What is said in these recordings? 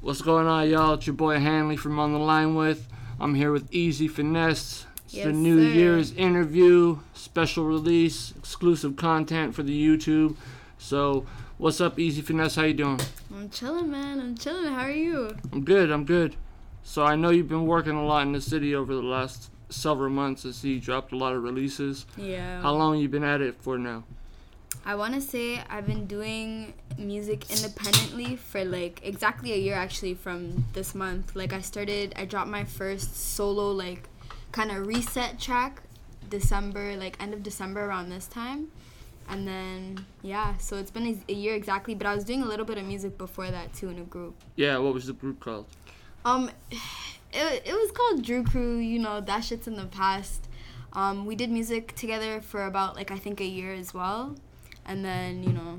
What's going on, y'all? It's your boy Hanley from On the Line with. I'm here with Eazy Finesse. It's the New sir. Year's interview, special release, exclusive content for the YouTube. So, what's up, Eazy Finesse? How you doing? I'm chilling, man. I'm chilling. How are you? I'm good. I'm good. So I know you've been working a lot in the city over the last several months. I see you dropped a lot of releases. Yeah. How long you been at it for now? I want to say I've been doing music independently for like exactly a year actually from this month. Like I started, I dropped my first solo like kind of reset track December, like end of December around this time. And then yeah, so it's been a, year exactly, but I was doing a little bit of music before that too in a group. Yeah. What was the group called? Um, it, it was called Drew Crew. You know that shit's in the past. Um, we did music together for about like I think a year as well, and then you know,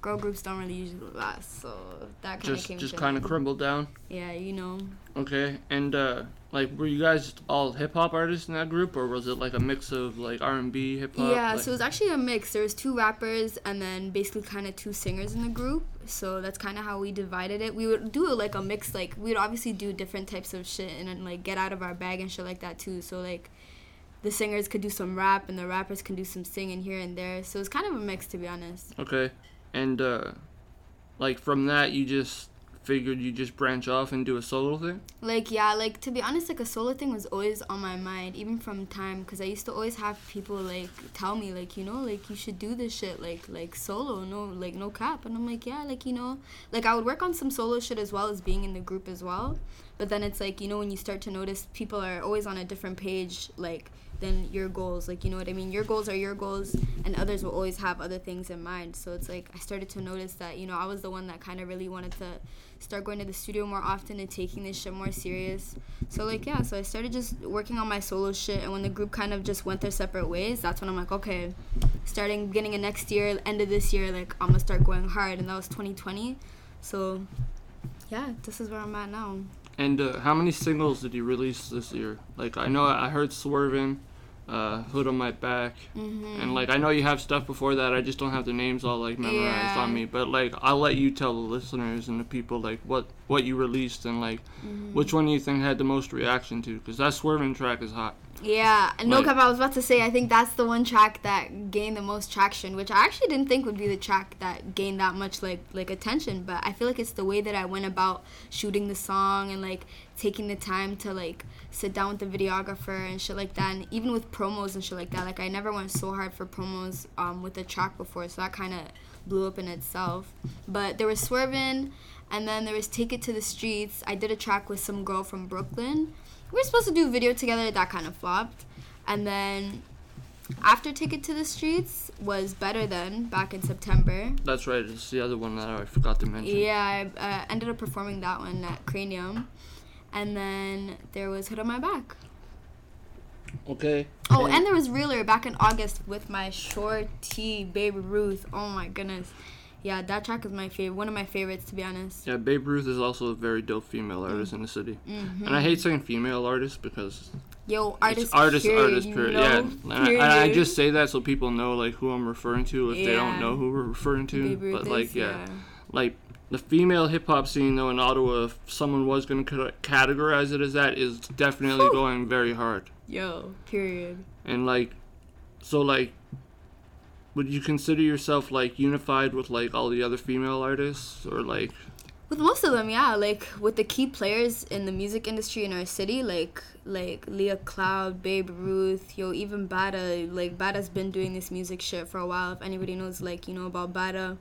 girl groups don't really usually last, so that kind of Just came. just kind of crumbled down. Yeah, you know. Okay, and uh, like, were you guys all hip hop artists in that group, or was it like a mix of like R and B, hip hop? Yeah, like- so it was actually a mix. There was two rappers and then basically kind of two singers in the group. So that's kind of how we divided it. We would do like a mix. Like we would obviously do different types of shit and then like get out of our bag and shit like that too. So like the singers could do some rap and the rappers can do some singing here and there. So it's kind of a mix to be honest. okay, and uh, like from that, you just figured you just branch off and do a solo thing. Like yeah, like to be honest, like a solo thing was always on my mind, even from time, because I used to always have people like tell me like you know like you should do this shit like like solo, no like no cap, and I'm like yeah, like you know, like I would work on some solo shit as well as being in the group as well, but then it's like you know when you start to notice people are always on a different page like than your goals, like you know what I mean. Your goals are your goals, and others will always have other things in mind. So it's like I started to notice that you know I was the one that kind of really wanted to start going to the studio more often and taking this shit more serious. So like yeah, so I started just working on my solo shit and when the group kind of just went their separate ways, that's when I'm like, okay, starting beginning of next year, end of this year, like I'm gonna start going hard and that was 2020. So yeah, this is where I'm at now. And uh, how many singles did you release this year? Like, I know I heard Swervin', uh, Hood on My Back, Mhm. and like I know you have stuff before that. I just don't have the names all like memorized Yeah. on me. But like, I'll let you tell the listeners and the people like what what you released and like Mm-hmm. which one you think had the most reaction to. Because that swerving track is hot. Yeah, and no Like- cap. I was about to say. I think that's the one track that gained the most traction, which I actually didn't think would be the track that gained that much like like attention. But I feel like it's the way that I went about shooting the song and like taking the time to like sit down with the videographer and shit like that. And even with promos and shit like that, like I never went so hard for promos um, with the track before, so that kind of blew up in itself. But there was Swervin', and then there was Take It to the Streets. I did a track with some girl from Brooklyn we were supposed to do a video together that kind of flopped and then after Take It to the Streets was better than back in september That's right. It's the other one that I forgot to mention. yeah i uh, ended up performing that one at cranium and then there was hood on my back Okay. oh and there was reeler back in august with my short t Babe Ruth oh my goodness yeah that track is my favorite one of my favorites to be honest Yeah, Babe Ruth is also a very dope female artist in the city. mm-hmm. And I hate saying female artist because yo artist artist, period, artist, you period. know? Yeah, and I, I just say that so people know like who I'm referring to if they don't know who we're referring to. Ruth but like, is, yeah, like the female hip hop scene though in Ottawa, if someone was gonna categorize it as that, is definitely Whew. going very hard. yo period And like, so like, would you consider yourself like unified with like all the other female artists, or like? With most of them, yeah. Like with the key players in the music industry in our city, like like Leah Cloud, Babe Ruth, yo, even Bada. Like Bada's been doing this music shit for a while. If anybody knows, like you know about Bada,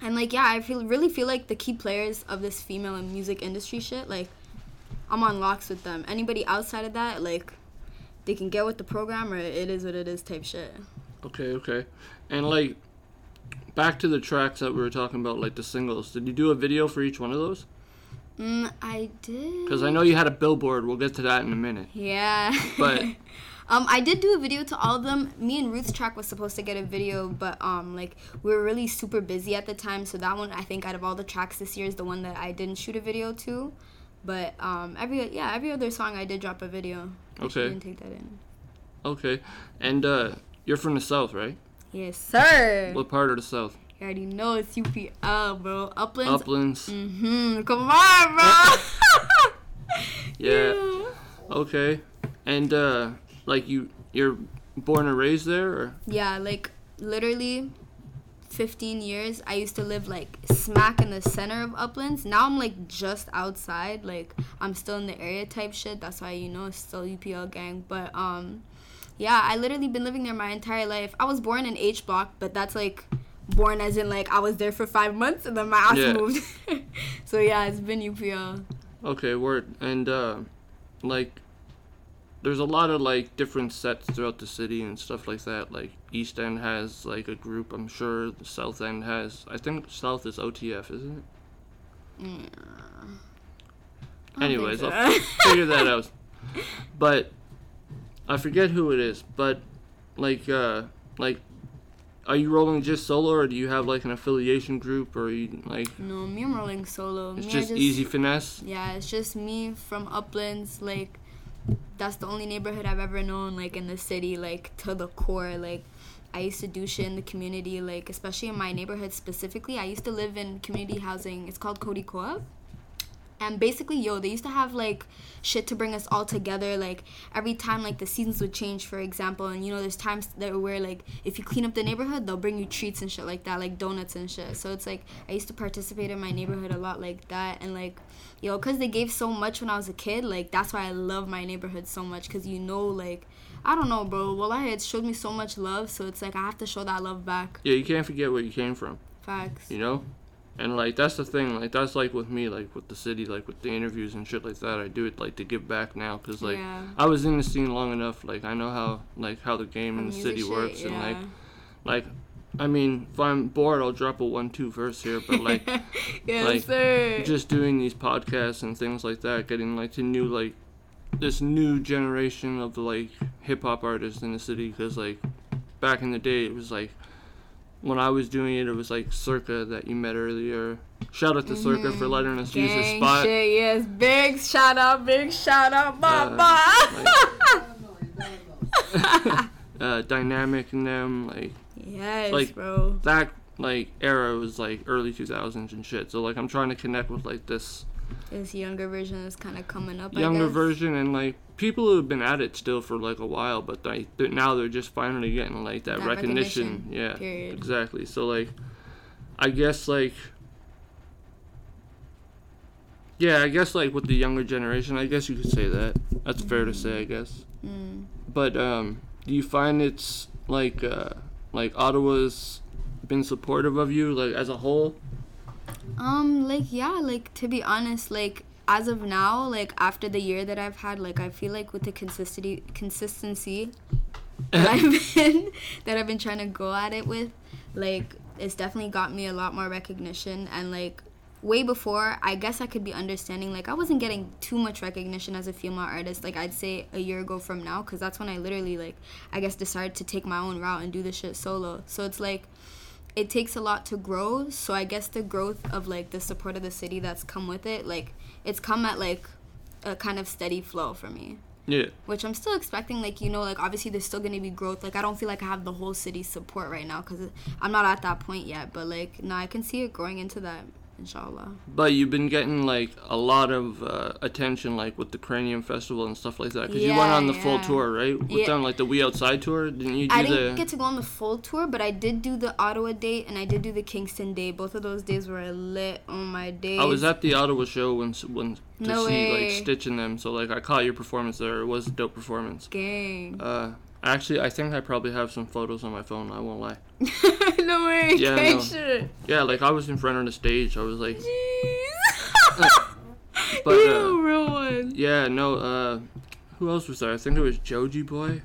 and like yeah, I feel really feel like the key players of this female and music industry shit. Like I'm on locks with them. Anybody outside of that, like they can get with the program or it is what it is type shit. Okay, okay. And like back to the tracks that we were talking about, like the singles. Did you do a video for each one of those? Mm, I did. Because I know you had a billboard. We'll get to that in a minute. Yeah. But- um, I did do a video to all of them. Me and Ruth's track was supposed to get a video, but um, like we were really super busy at the time, so that one I think out of all the tracks this year is the one that I didn't shoot a video to. But um, every yeah, every other song I did drop a video. Okay. I didn't take that in. Okay. And uh, you're from the south, right? Yes, sir. What part of the south? You already know it's UPL, bro. Uplands. Uplands. Mm-hmm. Come on, bro. Yeah. Okay. And uh like you you're born and raised there or Yeah, like literally 15 years I used to live like smack in the center of Uplands. Now I'm like just outside, like I'm still in the area type shit. That's why you know it's still UPL gang, but um yeah, I literally been living there my entire life. I was born in H block, but that's like born as in like I was there for 5 months and then my ass Yeah. moved. so yeah, it's been UPL. Okay, word. And uh like there's a lot of like different sets throughout the city and stuff like that. Like East End has like a group, I'm sure the South End has I think South is OTF, isn't it? Yeah. Anyways, think I'll figure that out. But I forget who it is, but like uh like are you rolling just solo or do you have like an affiliation group or you like no, me I'm rolling solo. it's me, I just Eazy Finesse? Yeah, it's just me from Uplands. Like, that's the only neighborhood I've ever known, like, in the city, like, to the core. Like, I used to do shit in the community, like, especially in my neighborhood specifically. I used to live in community housing. It's called Cody Co-op. And basically, yo, they used to have like shit to bring us all together. Like every time, like the seasons would change, for example. And you know, there's times that where like if you clean up the neighborhood, they'll bring you treats and shit like that, like donuts and shit. So it's like I used to participate in my neighborhood a lot like that. And like, yo, cause they gave so much when I was a kid. Like that's why I love my neighborhood so much. Cause you know, like I don't know, bro. Well, I it showed me so much love. So it's like I have to show that love back. Yeah, you can't forget where you came from. Facts. you know and like that's the thing like that's like with me like with the city like with the interviews and shit like that i do it like to give back now because like Yeah. i was in the scene long enough like i know how like how the game and the city shit, works and like like i mean if i'm bored i'll drop a one two verse here but like yes, like, sir. just doing these podcasts and things like that getting like to new like this new generation of like hip-hop artists in the city because like back in the day it was like when I was doing it, it was like Circa that you met earlier. Shout out to Circa for letting us use his Gang spot. shit, yes. Big shout out, big shout out, Uh, Baba. Uh, dynamic in them, like yes, like, bro. that like era was like early 2000s and shit. So like I'm trying to connect with like this This younger version is kind of coming up. Younger version and like people who have been at it still for like a while, but like they're, now they're just finally getting like that, That recognition. recognition, Yeah, period. exactly. So like, I guess like, yeah, I guess like with the younger generation, I guess you could say that. That's fair to say, I guess. Mm. But um, do you find it's like uh, like Ottawa's been supportive of you like as a whole? Um, like yeah, like to be honest, like as of now, like after the year that I've had, like I feel like with the consistency consistency that I've been that I've been trying to go at it with, like it's definitely got me a lot more recognition and like way before I guess I could be understanding like I wasn't getting too much recognition as a female artist like I'd say a year ago from now cuz that's when I literally like I guess decided to take my own route and do the shit solo. So it's like it takes a lot to grow so i guess the growth of like the support of the city that's come with it like it's come at like a kind of steady flow for me Yeah. which i'm still expecting like you know like obviously there's still gonna be growth like i don't feel like i have the whole city's support right now because i'm not at that point yet but like no i can see it growing into that inshallah But you've been getting like a lot of uh, attention, like with the Cranium Festival and stuff like that. Because you went on the full tour, right? With Yeah. them, like the We Outside tour. Didn't you do I didn't get to go on the full tour, but I did do the Ottawa date and I did do the Kingston day. Both of those days were lit on my day. I was at the Ottawa show when when to No see way. like Stitch in them. So like I caught your performance there. It was a dope performance. gang. Uh, actually, I think I probably have some photos on my phone. I won't lie. no way. Yeah, no. Yeah, like I was in front of the stage. I was like, Jeez. But, you uh, real one. yeah, no. Uh, who else was there? I think it was Joji Boy.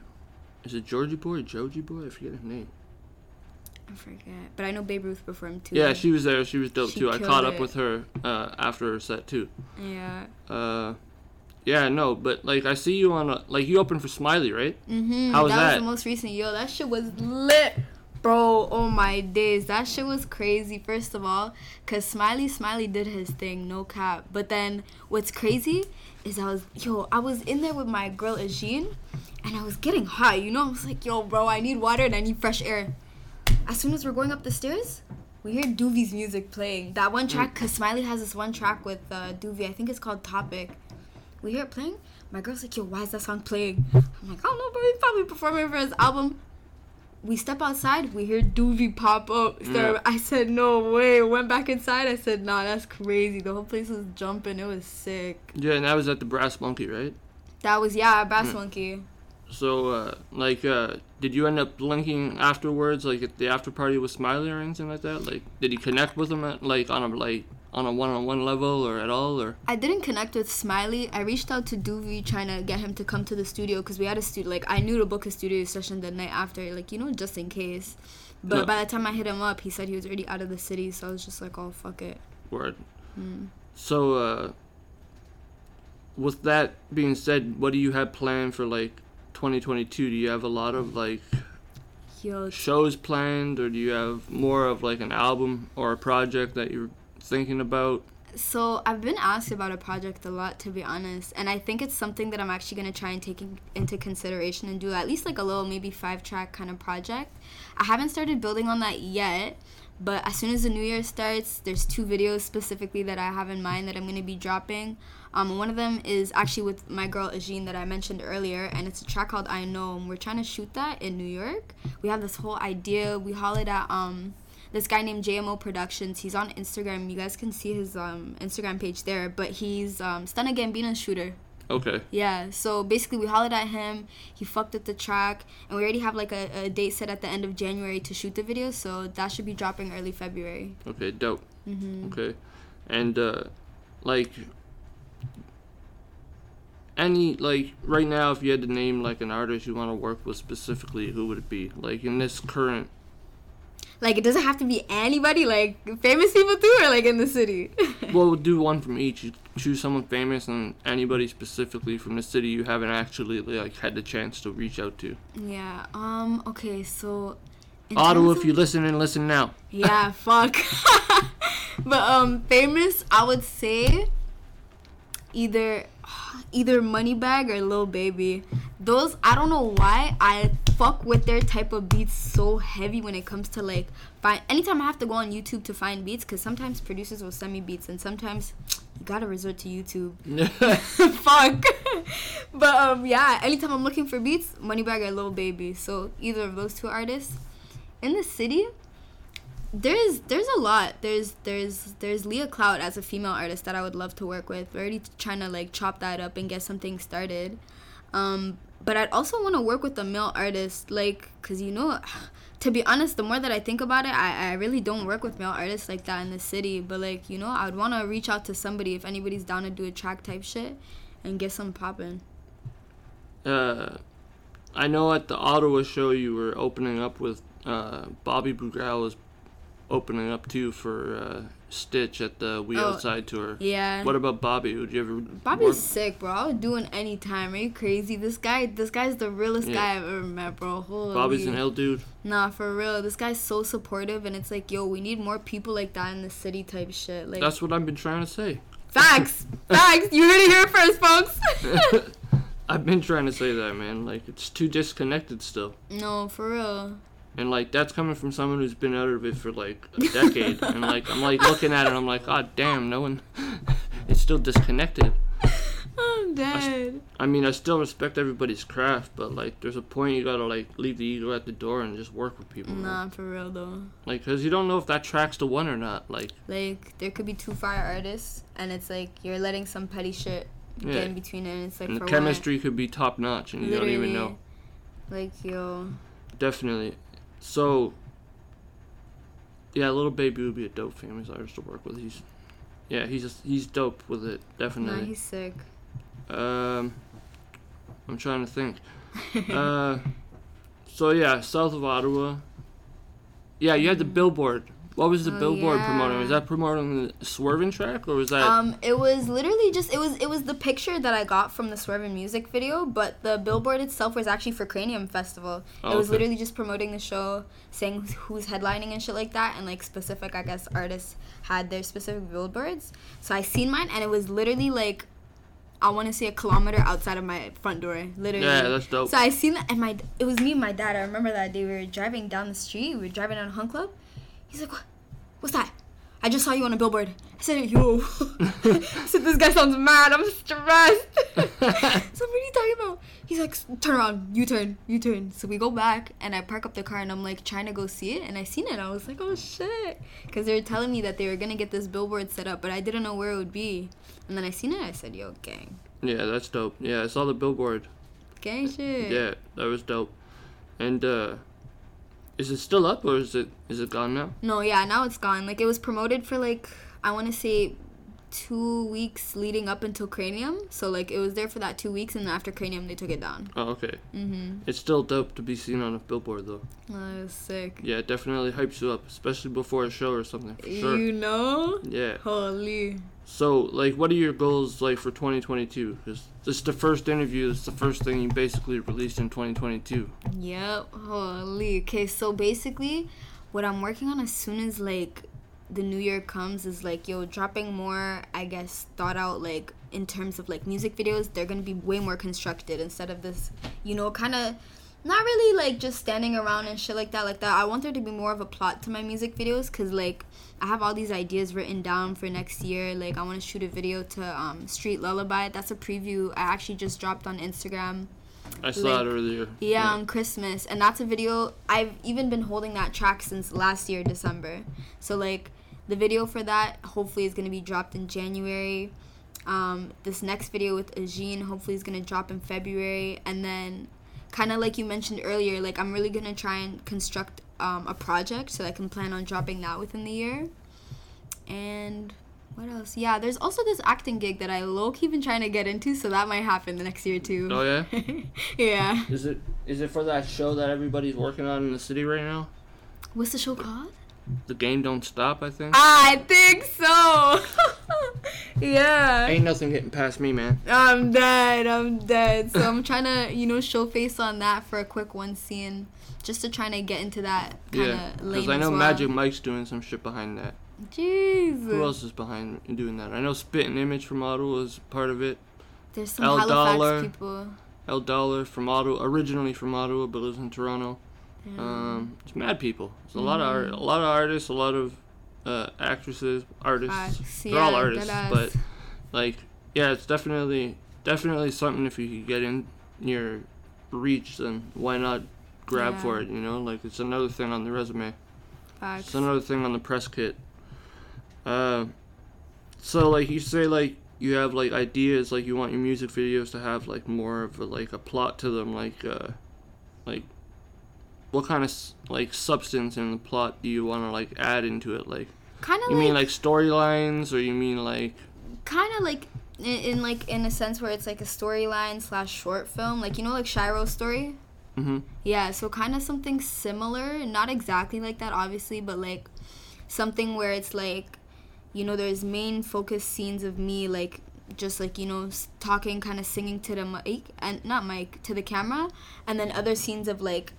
Is it Georgie Boy or Joji Boy? I forget his name. I forget, but I know Babe Ruth performed too. Yeah, she was there. She was dope She too. I caught up it. with her uh, after her set too. Yeah. Uh, yeah, no, but like I see you on a like you opened for Smiley, right? Mm-hmm. How was that, that? was the most recent. Yo, that shit was lit. Bro, oh my days. That shit was crazy, first of all. Because Smiley Smiley did his thing, no cap. But then what's crazy is I was, yo, I was in there with my girl Ajin and I was getting hot, you know? I was like, yo, bro, I need water and I need fresh air. As soon as we're going up the stairs, we hear Doovie's music playing. That one track, cause Smiley has this one track with uh, Doovie. I think it's called Topic. We hear it playing. My girl's like, "Yo, why is that song playing?" I'm like, "I don't know, but he's probably performing for his album." We step outside. We hear Doovie pop up. So Yeah. I said, "No way!" Went back inside. I said, "Nah, that's crazy." The whole place was jumping. It was sick. Yeah, and that was at the Brass Monkey, right? That was yeah, Brass Mm. Monkey. So, uh, like, uh, did you end up linking afterwards, like at the after party with Smiley or anything like that? Like, did you connect with him at like on a like on a one-on-one level or at all or? I didn't connect with Smiley. I reached out to Doovie trying to get him to come to the studio because we had a studio. Like I knew to book a studio session the night after, like you know, just in case. But Yeah. by the time I hit him up, he said he was already out of the city. So I was just like, oh fuck it. Word. Mm. So, uh, with that being said, what do you have planned for like 2022? Do you have a lot of like Yo, shows planned, or do you have more of like an album or a project that you're thinking about? So I've been asked about a project a lot, to be honest, and I think it's something that I'm actually gonna try and take in, into consideration and do at least like a little, maybe five track kind of project. I haven't started building on that yet, but as soon as the new year starts, there's two videos specifically that I have in mind that I'm gonna be dropping. Um, one of them is actually with my girl Ajeen that I mentioned earlier, and it's a track called I Know. And we're trying to shoot that in New York. We have this whole idea. We it at um this guy named JMO Productions. He's on Instagram. You guys can see his um, Instagram page there. But he's um, Stunna Gambino shooter. Okay. Yeah. So basically, we hollered at him. He fucked up the track, and we already have like a, a date set at the end of January to shoot the video. So that should be dropping early February. Okay. Dope. hmm Okay. And uh like any like right now if you had to name like an artist you want to work with specifically, who would it be? Like in this current Like it doesn't have to be anybody. Like famous people too, or like in the city. well we'll do one from each. You choose someone famous and anybody specifically from the city you haven't actually like had the chance to reach out to. yeah. Um. Okay. So. Ottawa, if you listen and listen now. Yeah, fuck. but um famous, I would say either either Moneybagg or Lil Baby. Those I don't know why I fuck with their type of beats so heavy when it comes to like find anytime I have to go on YouTube to find beats cuz sometimes producers will send me beats and sometimes you got to resort to YouTube. fuck. but um yeah, anytime I'm looking for beats, Moneybagg or Lil Baby. So either of those two artists in the city there's there's a lot there's there's there's leah clout as a female artist that i would love to work with we're already trying to like chop that up and get something started um but i'd also want to work with a male artist like because you know to be honest the more that i think about it I, I really don't work with male artists like that in the city but like you know i would want to reach out to somebody if anybody's down to do a track type shit and get some popping uh, I know at the Ottawa show you were opening up with uh, Bobby was opening up too for uh, Stitch at the We Oh, Outside tour. yeah What about Bobby? Would you ever? Bobby's work- sick, bro. I would do it anytime. Are you crazy? This guy, this guy's the realest Yeah. guy I've ever met, bro. Holy. Bobby's an ill dude. Nah, for real. This guy's so supportive, and it's like, yo, we need more people like that in the city, type shit. Like, That's what I've been trying to say. facts, facts. You heard it here first, folks. I've been trying to say that, man. Like it's too disconnected still, no, for real. And like that's coming from someone who's been out of it for like a decade, and like I'm like looking at it, I'm like, God damn, no one. it's still disconnected. Oh, I'm dead. I mean, I still respect everybody's craft, but like, there's a point you gotta like leave the ego at the door and just work with people. Nah, for real though. Like, cause you don't know if that track's the one or not. Like, Like, there could be two fire artists, and it's like you're letting some petty shit yeah, get in between it, and it's like and the what? chemistry could be top notch, and you don't even know. Like, yo. Definitely. So, yeah, Lil Baby would be a dope famous artist to work with. He's, yeah, he's just, he's dope with it. Nah, Definitely. he's sick. Um, I'm trying to think. uh, so yeah, south of Ottawa. Yeah, you had the billboard. What was the Oh, billboard promoting? Was that promoting the Swerving track, or was that? Um, it was literally just it was it was the picture that I got from the swerving music video, but the billboard itself was actually for Cranium Festival. Oh, it was okay. literally just promoting the show, saying who's headlining and shit like that, and like specific I guess artists had their specific billboards. So I seen mine, and it was literally like. I want to say a kilometer outside of my front door, literally. yeah, that's dope. So I seen that, and my it was me and my dad. I remember that day we were driving down the street. We were driving down Hunt Club. He's like, "What? what's that? I just saw you on a billboard. I said, yo. I said, this guy sounds mad. I'm stressed. so what are you talking about? He's like, turn around, U turn, U turn. So we go back and I park up the car and I'm like trying to go see it. And I seen it. I was like, oh shit. Because they were telling me that they were going to get this billboard set up, but I didn't know where it would be. And then I seen it. I said, yo, gang. Yeah, that's dope. Yeah, I saw the billboard. Gang shit. Yeah, that was dope. And uh is it still up or is it is it gone now? No, yeah, now it's gone. Like it was promoted for like I want to say two weeks leading up until Cranium. So like it was there for that two weeks, and then after Cranium they took it down. Oh, okay. Mhm. It's still dope to be seen on a billboard though. Oh, was sick. Yeah, it definitely hypes you up, especially before a show or something. For sure. You know? Yeah. Holy. So, like, what are your goals like for 2022? Because this is the first interview. This is the first thing you basically released in 2022. Yep. Holy. Okay, so basically, what I'm working on as soon as like the new year comes is like yo dropping more. I guess thought out like in terms of like music videos. They're gonna be way more constructed instead of this, you know, kind of. Not really like just standing around and shit like that, like that. I want there to be more of a plot to my music videos, cause like I have all these ideas written down for next year. Like I want to shoot a video to um, Street Lullaby. That's a preview I actually just dropped on Instagram. I saw Like, it earlier. Yeah, on Christmas. And that's a video I've even been holding that track since last year, December. So like the video for that hopefully is gonna be dropped in January. Um, this next video with Ajin hopefully is gonna drop in February and then kinda like you mentioned earlier, like I'm really gonna try and construct um, a project so I can plan on dropping that within the year. And what else? Yeah, there's also this acting gig that I low key been trying to get into, so that might happen the next year too. Oh yeah. yeah. Is it is it for that show that everybody's working on in the city right now? What's the show called? The game don't stop. I think. I think so. yeah. Ain't nothing getting past me, man. I'm dead. I'm dead. So I'm trying to, you know, show face on that for a quick one scene, just to try to get into that kind of Yeah, because I know well. Magic Mike's doing some shit behind that. Jeez. Who else is behind doing that? I know Spit and Image from Ottawa is part of it. There's some El Halifax Dollar. people. El Dollar from Ottawa, originally from Ottawa, but lives in Toronto. Yeah. Um, it's mad people. It's a lot of art, a lot of artists, a lot of uh, actresses, artists. Facts. They're all artists, but like, yeah, it's definitely definitely something. If you could get in your reach, then why not grab for it? You know, like it's another thing on the resume. Facts. It's another thing on the press kit. Uh, so like you say, like you have like ideas, like you want your music videos to have like more of a, like a plot to them, like uh, like what kind of like substance in the plot do you want to like add into it? Like Kind of you like, mean like storylines, or you mean like kind of like in, in like in a sense where it's like a storyline slash short film, like you know, like Shiro's Story. mm-hmm. Yeah, so kind of something similar, not exactly like that, obviously, but like something where it's like, you know, there's main focus scenes of me, like just like you know, talking, kind of singing to the mic and not mic to the camera, and then other scenes of like,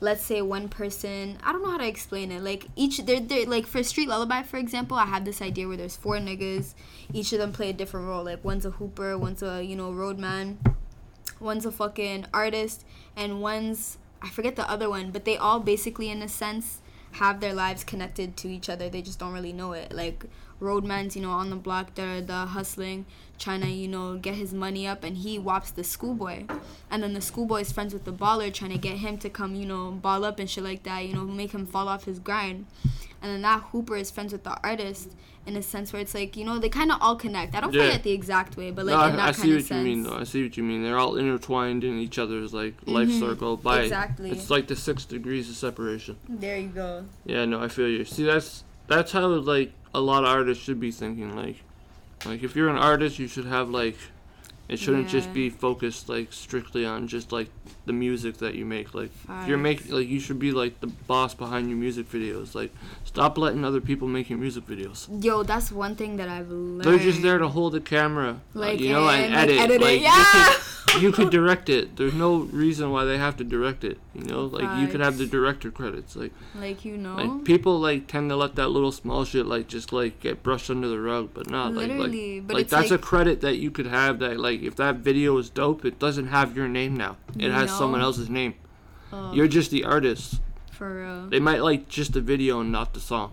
let's say one person, I don't know how to explain it. Like each, they're, they're like for Street Lullaby, for example, I have this idea where there's four niggas, each of them play a different role. Like one's a hooper, one's a you know roadman, one's a fucking artist and one's I forget the other one, but they all basically in a sense have their lives connected to each other. They just don't really know it. Like Roadman's, you know, on the block, they're the hustling, trying to, you know, get his money up and he whops the schoolboy. And then the schoolboy is friends with the baller trying to get him to come, you know, ball up and shit like that, you know, make him fall off his grind. And then that Hooper is friends with the artist in a sense where it's like, you know, they kinda all connect. I don't Yeah. play it the exact way, but like no, in that I, I kind see of what sense. you mean though. I see what you mean. They're all intertwined in each other's like life Mhm. circle by Exactly. it's like the six degrees of separation. There you go. Yeah, no, I feel you. See, that's that's how like a lot of artists should be thinking. Like, like if you're an artist, you should have like, it shouldn't just be focused like strictly on just like the music that you make. Like, if you're making like you should be like the boss behind your music videos. Like, stop letting other people make your music videos. Yo, that's one thing that I've learned. They're just there to hold the camera, uh, Like, you know, and, and, like, edit. edit it. Like, Yeah. you could, you could direct it. There's no reason why they have to direct it. You know, like you could have the director credits. Like. like you know. Like people like tend to let that little small shit like just like get brushed under the rug, but not like Literally, like but like that's like- a credit that you could have. That like if that video is dope, it doesn't have your name now. It has someone else's name. Oh, You're just the artist. for real. They might like just the video and not the song.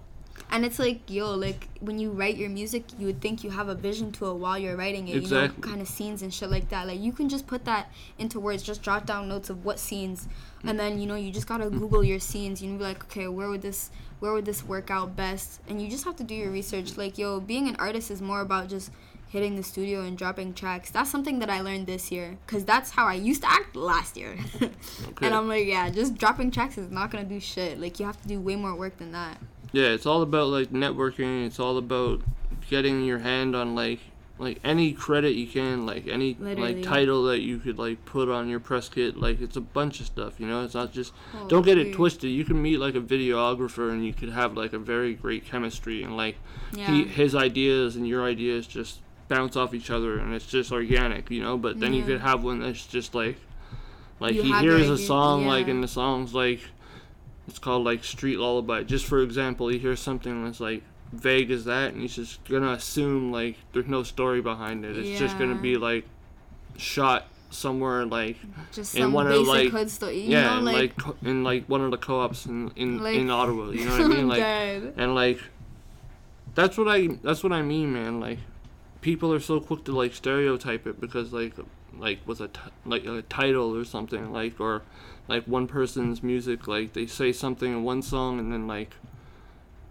And it's like, yo, like when you write your music, you would think you have a vision to it while you're writing it. Exactly. You know, kind of scenes and shit like that. Like you can just put that into words, just jot down notes of what scenes, and then you know you just gotta Google your scenes. You know, be like, okay, where would this, where would this work out best? And you just have to do your research. Like, yo, being an artist is more about just hitting the studio and dropping tracks. That's something that I learned this year, cause that's how I used to act last year. Okay. And I'm like, yeah, just dropping tracks is not gonna do shit. Like you have to do way more work than that. Yeah, it's all about like networking. It's all about getting your hand on like like any credit you can, like any Literally. like title that you could like put on your press kit. Like it's a bunch of stuff, you know. It's not just oh, don't get it twisted. You can meet like a videographer and you could have like a very great chemistry and like Yeah. he, his ideas and your ideas just bounce off each other and it's just organic, you know. But then you could have one that's just like like You he hears a idea- song like yeah. and the song's like it's called like street lullaby. Just for example, he hears something that's like vague as that and he's just gonna assume like there's no story behind it. It's just gonna be like shot somewhere like just in some one of, like- story. You yeah, know, like, like, co- in like one of the co-ops in in, Like- in Ottawa. You know what I mean? Like and like that's what I that's what I mean, man. Like people are so quick to like stereotype it because like like with a t- like a title or something like or like one person's music like they say something in one song and then like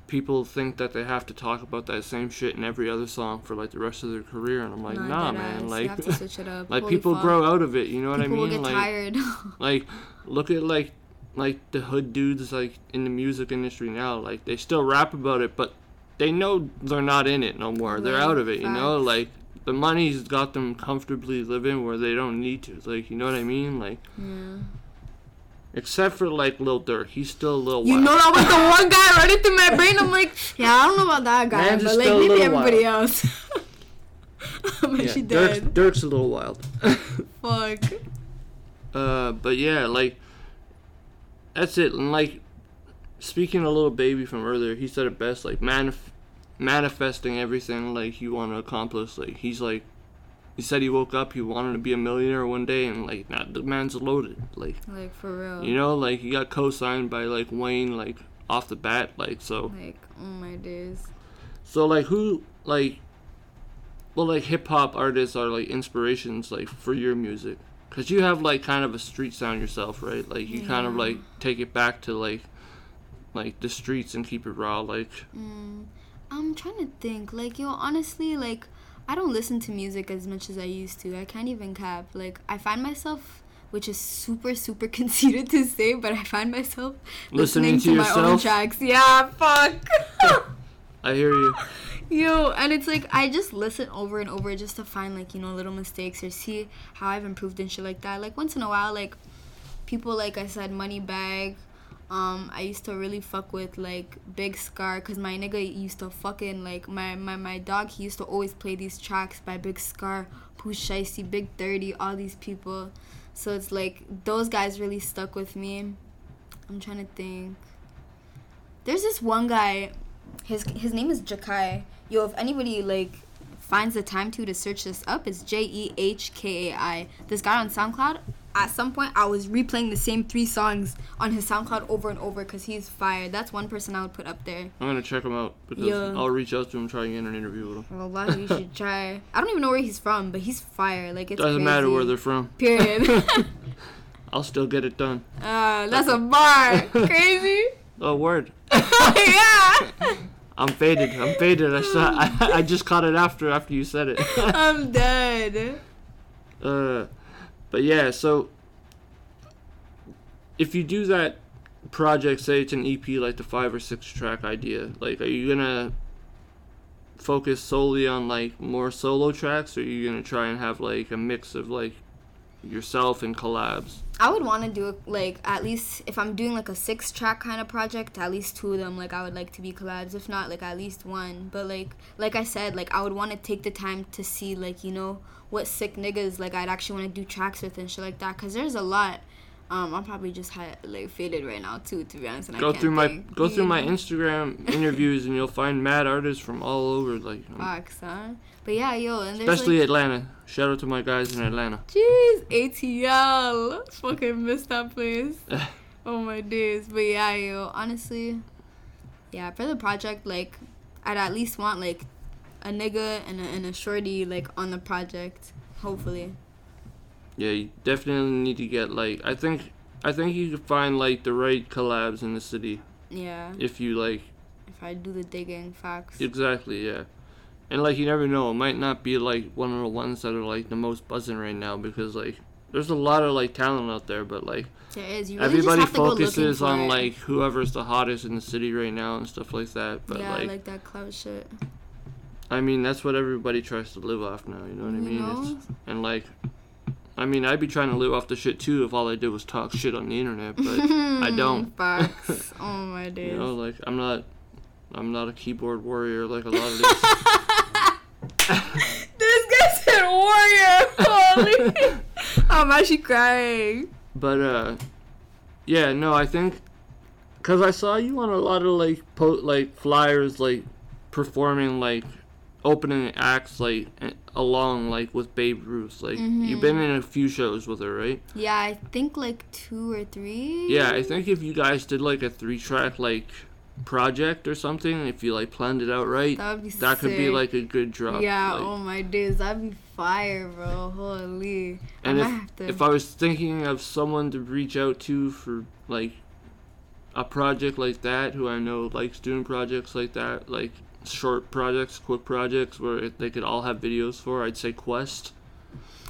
people think that they have to talk about that same shit in every other song for like the rest of their career and I'm like nah, man ass. like you have to switch it up. like Holy people fuck. grow out of it you know what People I mean like tired. like look at like like the hood dudes like in the music industry now like they still rap about it but they know they're not in it no more they're out of it you know like the money's got them comfortably living where they don't need to like you know what i mean like yeah. except for like Lil Durk he's still a little You wild. know that was the one guy running through my brain. I'm like, yeah, I don't know about that guy, Man's but like maybe everybody else. I'm yeah, actually Durk's. Durk's a little wild Fuck. Uh, but yeah, like that's it. And like speaking a Lil Baby from earlier, he said it best. Like manif- manifesting everything like you want to accomplish. Like he's like, he said he woke up, he wanted to be a millionaire one day, and like nah, the man's loaded. Like Like for real. you know, like he got co-signed by like Wayne, like off the bat. Like so, Like, oh my days. so like who like, well like hip hop artists are like inspirations like for your music. Cause you have like kind of a street sound yourself, right? Like you kind of like take it back to like, like the streets and keep it raw. Like Mm, I'm trying to think. Like, yo, honestly, like, I don't listen to music as much as I used to. I can't even cap. Like, I find myself, which is super, super conceited to say, but I find myself Listening listening, to to, my own tracks. Yeah, fuck. I hear you. Yo, and it's like I just listen over and over just to find like you know little mistakes or see how I've improved and shit like that. Like once in a while, like people like I said, Moneybagg. Um, I used to really fuck with like Big Scarr because my nigga used to fucking like my, my my dog. He used to always play these tracks by Big Scarr, Pooh Shiesty, Big Thirty, all these people. So it's like those guys really stuck with me. I'm trying to think. There's this one guy, his his name is Jehkai. Yo, if anybody like finds the time to to search this up, it's J E H K A I. This guy on SoundCloud. At some point, I was replaying the same three songs on his SoundCloud over and over because he's fired. That's one person I would put up there. I'm gonna check him out because Yeah. I'll reach out to him, try and get an interview with him. Well, you should try. I don't even know where he's from, but he's fire. Like it Doesn't matter where they're from. Period. I'll still get it done. uh, that's a bar. Crazy. Oh word. yeah. I'm faded. I'm faded. I saw. I, I just caught it after after you said it. I'm dead. Uh, but yeah, so if you do that project, say it's an EP, like the five or six track idea, like, are you gonna focus solely on like more solo tracks, or are you gonna try and have like a mix of like yourself and collabs? I would want to do it like at least if I'm doing like a six track kind of project, at least two of them like I would like to be collabs. If not, like at least one. But like like I said, like I would want to take the time to see like you know what sick niggas like I'd actually want to do tracks with and shit like that. Cause there's a lot. Um, I'm probably just hi- like faded right now too, to be honest. And I Go can't through my think, go through my? Instagram interviews, and you'll find mad artists from all over, like um, Facts, huh? But yeah, yo, and especially like, Atlanta. Shout out to my guys in Atlanta. Jeez, ATL. Fucking missed that place. oh my days. But yeah, yo, honestly, yeah, for the project, like, I'd at least want like a nigga and a, and a shorty like on the project. Hopefully. Yeah, you definitely need to get like I think I think you could find like the right collabs in the city Yeah. if you like If I do the digging, facts. exactly yeah. And like you never know, it might not be like one of the ones that are like the most buzzing right now because like there's a lot of like talent out there, but like There is. You really everybody just have to go looking focuses on it. like whoever's the hottest in the city right now and stuff like that. But yeah, like, like, that cloud shit. I mean that's what everybody tries to live off now. You know what I You mean? know? It's, and like, I mean I'd be trying to live off the shit too if all I did was talk shit on the internet, but I don't. Facts. oh my days. You know, like I'm not, I'm not a keyboard warrior like a lot of these. this guy said warrior. Holy. I'm actually crying. but uh, yeah, no, I think, cause I saw you on a lot of like po- like flyers like performing like opening acts like along like with Babe Ruth. Like mm-hmm. you've been in a few shows with her, right? Yeah, I think like two or three. Yeah, I think if you guys did like a three track like project or something, if you like planned it out right, That be that could be like a good drop. Yeah, like- oh my days, that'd be fire, bro. Holy. And I if have to. if I was thinking of someone to reach out to for like a project like that, who I know likes doing projects like that, like short projects, quick projects where it, they could all have videos for, I'd say Quest.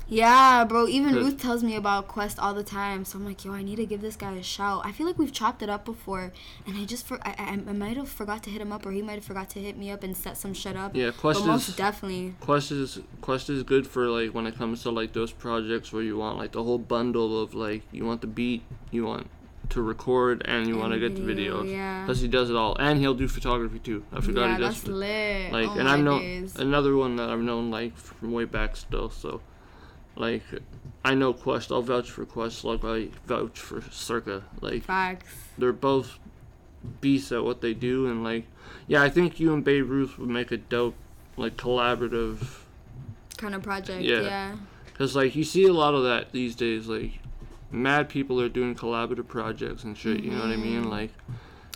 yeah, bro. Even Ruth tells me about Quest all the time, so I'm like, yo, I need to give this guy a shout. I feel like we've chopped it up before, and I just for I, I, I might have forgot to hit him up, or he might have forgot to hit me up and set some shit up. Yeah, Quest but most is definitely. Quest is Quest is good for like when it comes to like those projects where you want like the whole bundle of like you want the beat, you want to record, and you want to get the video. Yeah. Plus he does it all, and he'll do photography too. I forgot yeah, he does. that's lit. like oh and I've known days. another one that I've known like from way back still. So like I know Quest. I'll vouch for Quest like I vouch for Circa. Like Facts. they're both beasts at what they do, and like yeah, I think you and Babe Ruth would make a dope like collaborative. Kind of project. Yeah. yeah. Cause like you see a lot of that these days. Like mad people are doing collaborative projects and shit. You know what I mean? Mhm. Like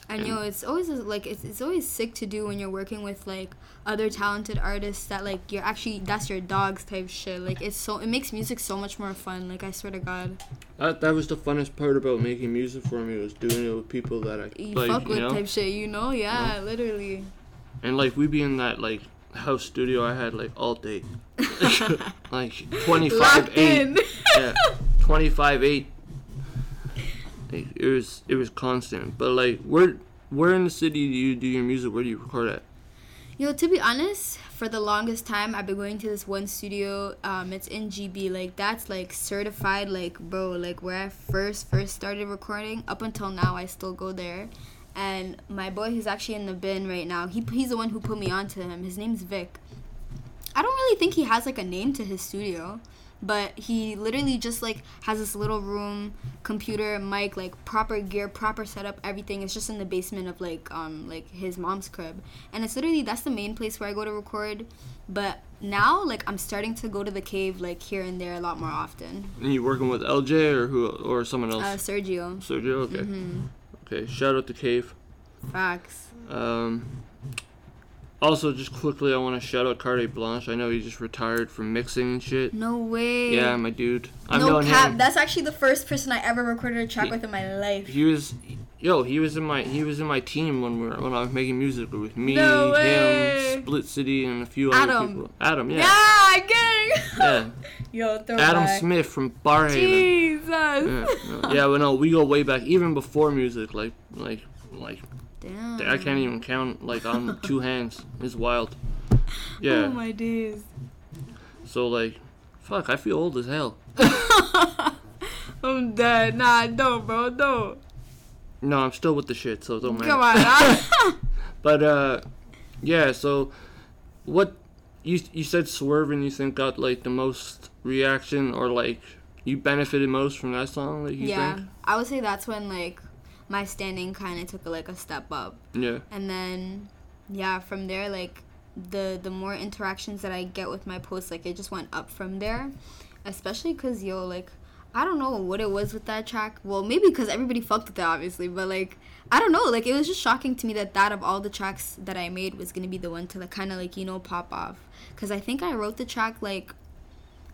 And know it's always like it's, it's always sick to do when you're working with like other talented artists that like you're actually that's your dogs type shit. Like it's so it makes music so much more fun. Like I swear to God, that that was the funnest part about making music for me was doing it with people that I you like. fuck you with know? type shit. You know, yeah, literally. And like we be in that like house studio I had like all day. like 25 Locked 8. in. Yeah. 25 8. Like, it was it was constant. But like where where in the city do you do your music? Where do you record at? you know to be honest, for the longest time, I've been going to this one studio. Um, it's in GB. Like that's like certified. Like bro, like where I first first started recording. Up until now, I still go there. And my boy, who's actually in the bin right now, he he's the one who put me onto him. His name's Vic. I don't really think he has like a name to his studio, but he literally just like has this little room, computer, mic, like proper gear, proper setup, everything. It's just in the basement of like um like his mom's crib, and it's literally that's the main place where I go to record. But now like I'm starting to go to the cave like here and there a lot more often. And you working with LJ or who or someone else? Uh, Sergio, Sergio. Okay. hmm Okay. Shout out to Cave. facts. Um. Also, just quickly, I want to shout out Carte Blanche. I know he just retired from mixing and shit. No way. Yeah, my dude. I've no cap. him. That's actually the first person I ever recorded a track He- with in my life. He was, yo, he was in my he was in my team when we were when I was making music with me, No him, Split City, and a few other people. Adam, yeah, Yeah, gang. yeah. Yo, throw Adam back. Smith from Barrhaven. Jesus. Yeah, no, yeah, but no, we go way back, even before music. Like, like, like, Damn. I can't even count like on two hands. It's wild. Yeah. Oh my days. So like, fuck, I feel old as hell. I'm dead. Nah, don't, bro. Don't. No, I'm still with the shit, so don't matter. Come on. But uh, yeah. So, what you you said Swerve and you think got like the most reaction or like you benefited most from that song? Like you yeah, think? I would say that's when like my standing kind of took like a step up, Yeah. and then yeah, from there like the the more interactions that I get with my posts, like it just went up from there. Especially cause yo, like I don't know what it was with that track. Well, maybe because everybody fucked with it, obviously. But like, I don't know. Like, it was just shocking to me that that of all the tracks that I made was gonna be the one to like kind of like you know pop off. Cause I think I wrote the track like,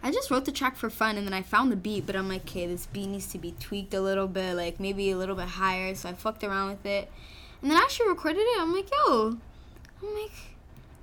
I just wrote the track for fun, and then I found the beat. But I'm like, okay, this beat needs to be tweaked a little bit, like maybe a little bit higher. So I fucked around with it, and then I actually recorded it. I'm like, yo, I'm like,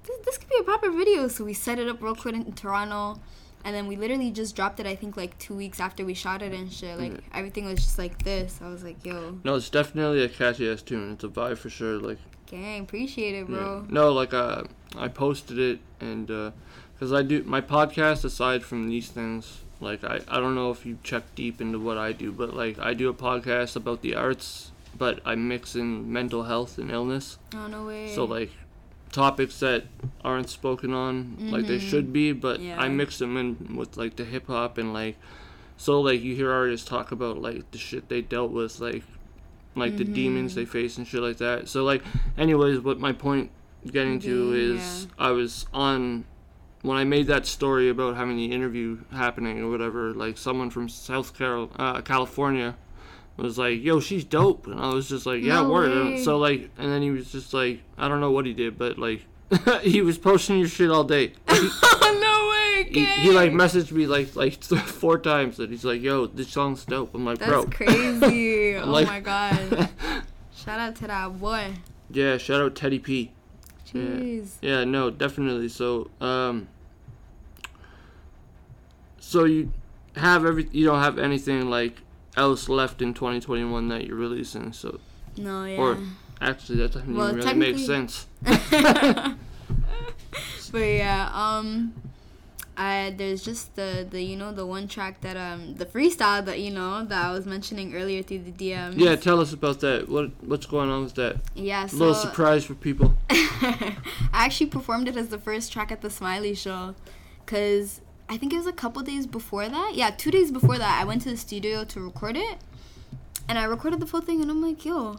this, this could be a proper video. So we set it up real quick in Toronto and then we literally just dropped it i think like two weeks after we shot it and shit like Yeah. everything was just like this i was like yo No, it's definitely a catchy ass tune. It's a vibe for sure. Like, gang appreciate it yeah. bro no, like uh, I posted it and because I do my podcast aside from these things. Like I, I don't know if you check deep into what I do, but like I do a podcast about the arts, but I mix in mental health and illness. oh no way So like topics that aren't spoken on like they Mhm. should be, but Yeah. I mix them in with like the hip hop and like so like you hear artists talk about like the shit they dealt with like like the demons they face and shit like that. So like anyways, what my point getting to Yeah. is I was on when I made that story about having the interview happening or whatever, like someone from South Carol, uh, California was like, "Yo, she's dope," and I was just like, "Yeah, No word." So like, and then he was just like, I don't know what he did, but like, he was posting your shit all day. no way He, he like messaged me like like four times that he's like, "Yo, this song's dope." I'm like, "Bro, that's crazy oh like- my god shout out to that boy yeah, shout out Teddy P. Yeah. jeez Yeah, no, definitely. So, um, so you have every you don't have anything like else left in 2021 that you're releasing. So no yeah Or- actually, that doesn't Well, even really make sense. but yeah, um, I there's just the the you know the one track that um the freestyle that you know that I was mentioning earlier through the DMs. Yeah, tell us about that. What what's going on with that? Yeah. A So little surprise for people. I actually performed it as the first track at the Smiley Show, cause I think it was a couple days before that. Yeah, two days before that, I went to the studio to record it, and I recorded the full thing, and I'm like, yo.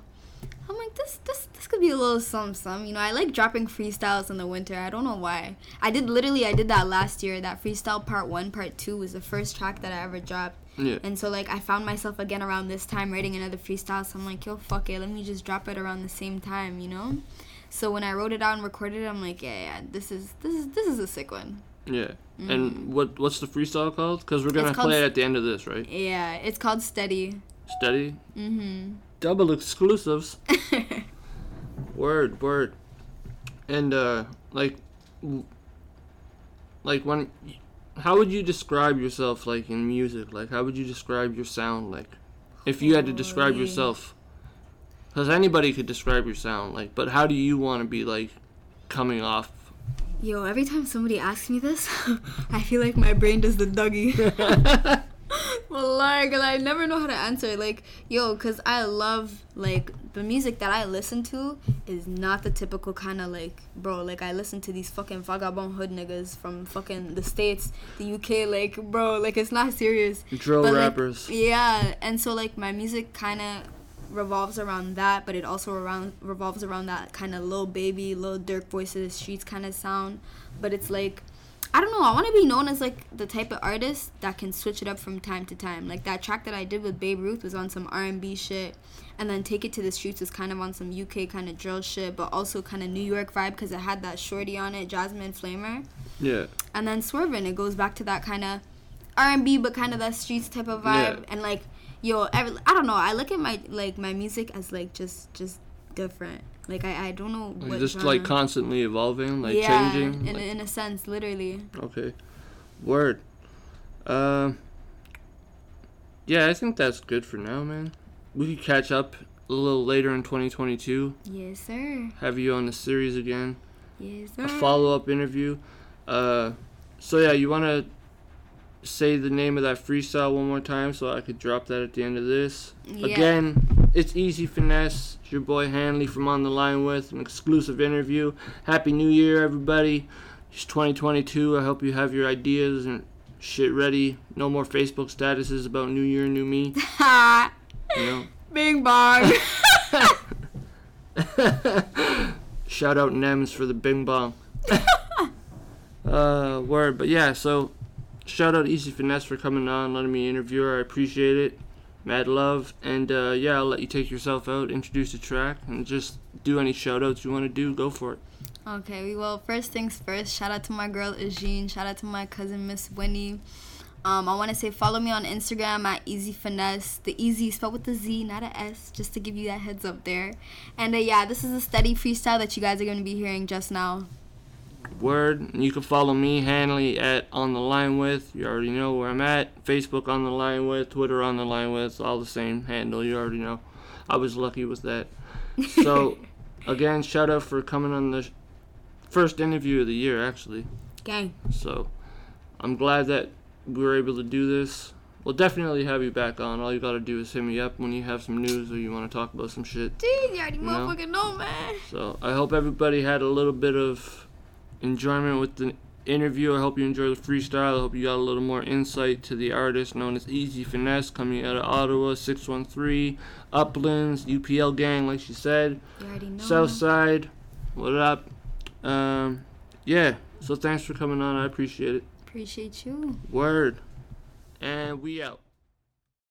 I'm like this this this could be a little some some you know I like dropping freestyles in the winter I don't know why I did literally I did that last year that freestyle part one part two was the first track that I ever dropped Yeah. and so like I found myself again around this time writing another freestyle. So I'm like, yo, fuck it, let me just drop it around the same time, you know? So when I wrote it out and recorded it, I'm like, yeah, yeah, this is this is this is a sick one. Yeah. And what what's the freestyle called? Because we're gonna play it at the end of this, right? Yeah, it's called Steady. Steady. Mm Mhm. Double exclusives. Word, word. And uh like like when how would you describe yourself like in music? Like how would you describe your sound like if you had to describe yourself? Cuz anybody could describe your sound like, but how do you want to be like coming off? Yo, every time somebody asks me this, I feel like my brain does the Dougie. well, like, 'cause I never know how to answer. Like, yo, cause I love like the music that I listen to is not the typical kind of like, bro. Like, I listen to these fucking vagabond hood niggas from fucking the states, the UK. Like, bro, like it's not serious. Drill But, like, rappers. Yeah, and so like my music kind of revolves around that, but it also around revolves around that kind of Lil Baby, Lil Durk voices, streets kind of sound. But it's like I don't know. I want to be known as like the type of artist that can switch it up from time to time. Like that track that I did with Babe Ruth was on some R and B shit, and then Take It to the Streets was kind of on some UK kind of drill shit, but also kind of New York vibe because it had that shorty on it, Jasmine Flamer Yeah. and then Swervin' it goes back to that kind of r&b but kind of that streets type of vibe Yeah. and like yo every, i don't know i look at my like my music as like just just different like i, I don't know Like just genre. like constantly evolving, like yeah, changing. in, like- in a sense literally Okay. Word. Um. yeah, I think that's good for now, man. We could catch up a little later in 2022. yes sir Have you on the series again. yes sir A follow up interview. Uh. So yeah, you wanna say the name of that freestyle one more time so I could drop that at the end of this. Yeah. Again, it's Eazy Finesse. It's your boy Hanley from On the Line with an exclusive interview. Happy New Year, everybody. It's 2022. I hope you have your ideas and shit ready. No more Facebook statuses about New Year, New Me. You know. bing bong Shout out Nems for the Bing Bong. uh, word, but yeah. So, shout out Eazy Finesse for coming on, letting me interview her. I appreciate it. Mad love. And uh, yeah, I'll let you take yourself out, introduce the track, and just do any shout outs you want to do. Go for it. Okay, we well, first things first, shout out to my girl Ajeen. Shout out to my cousin Miss Winnie. Um, I want to say follow me on Instagram at Eazy Finesse. The Easy spelled with a Z, not a S, just to give you that heads up there. And uh, yeah, this is a steady freestyle that you guys are going to be hearing just now. Word. You can follow me, Hanley, at On the Line With. You already know where I'm at. Facebook On the Line With, Twitter On the Line With. All the same handle. You already know. I was lucky with that. So, again, shout out for coming on the first interview of the year, actually. Gang. So, I'm glad that we were able to do this. We'll definitely have you back on. All you gotta do is hit me up when you have some news or you want to talk about some shit. Dude, you already know? motherfucking know, man. So I hope everybody had a little bit of enjoyment with the interview. I hope you enjoy the freestyle. I hope you got a little more insight to the artist known as Eazy Finesse coming out of Ottawa, 613, Uplands, UPL gang, like she said, You already. Southside. What up? Um, yeah. So thanks for coming on. I appreciate it. Appreciate you. Word. And we out.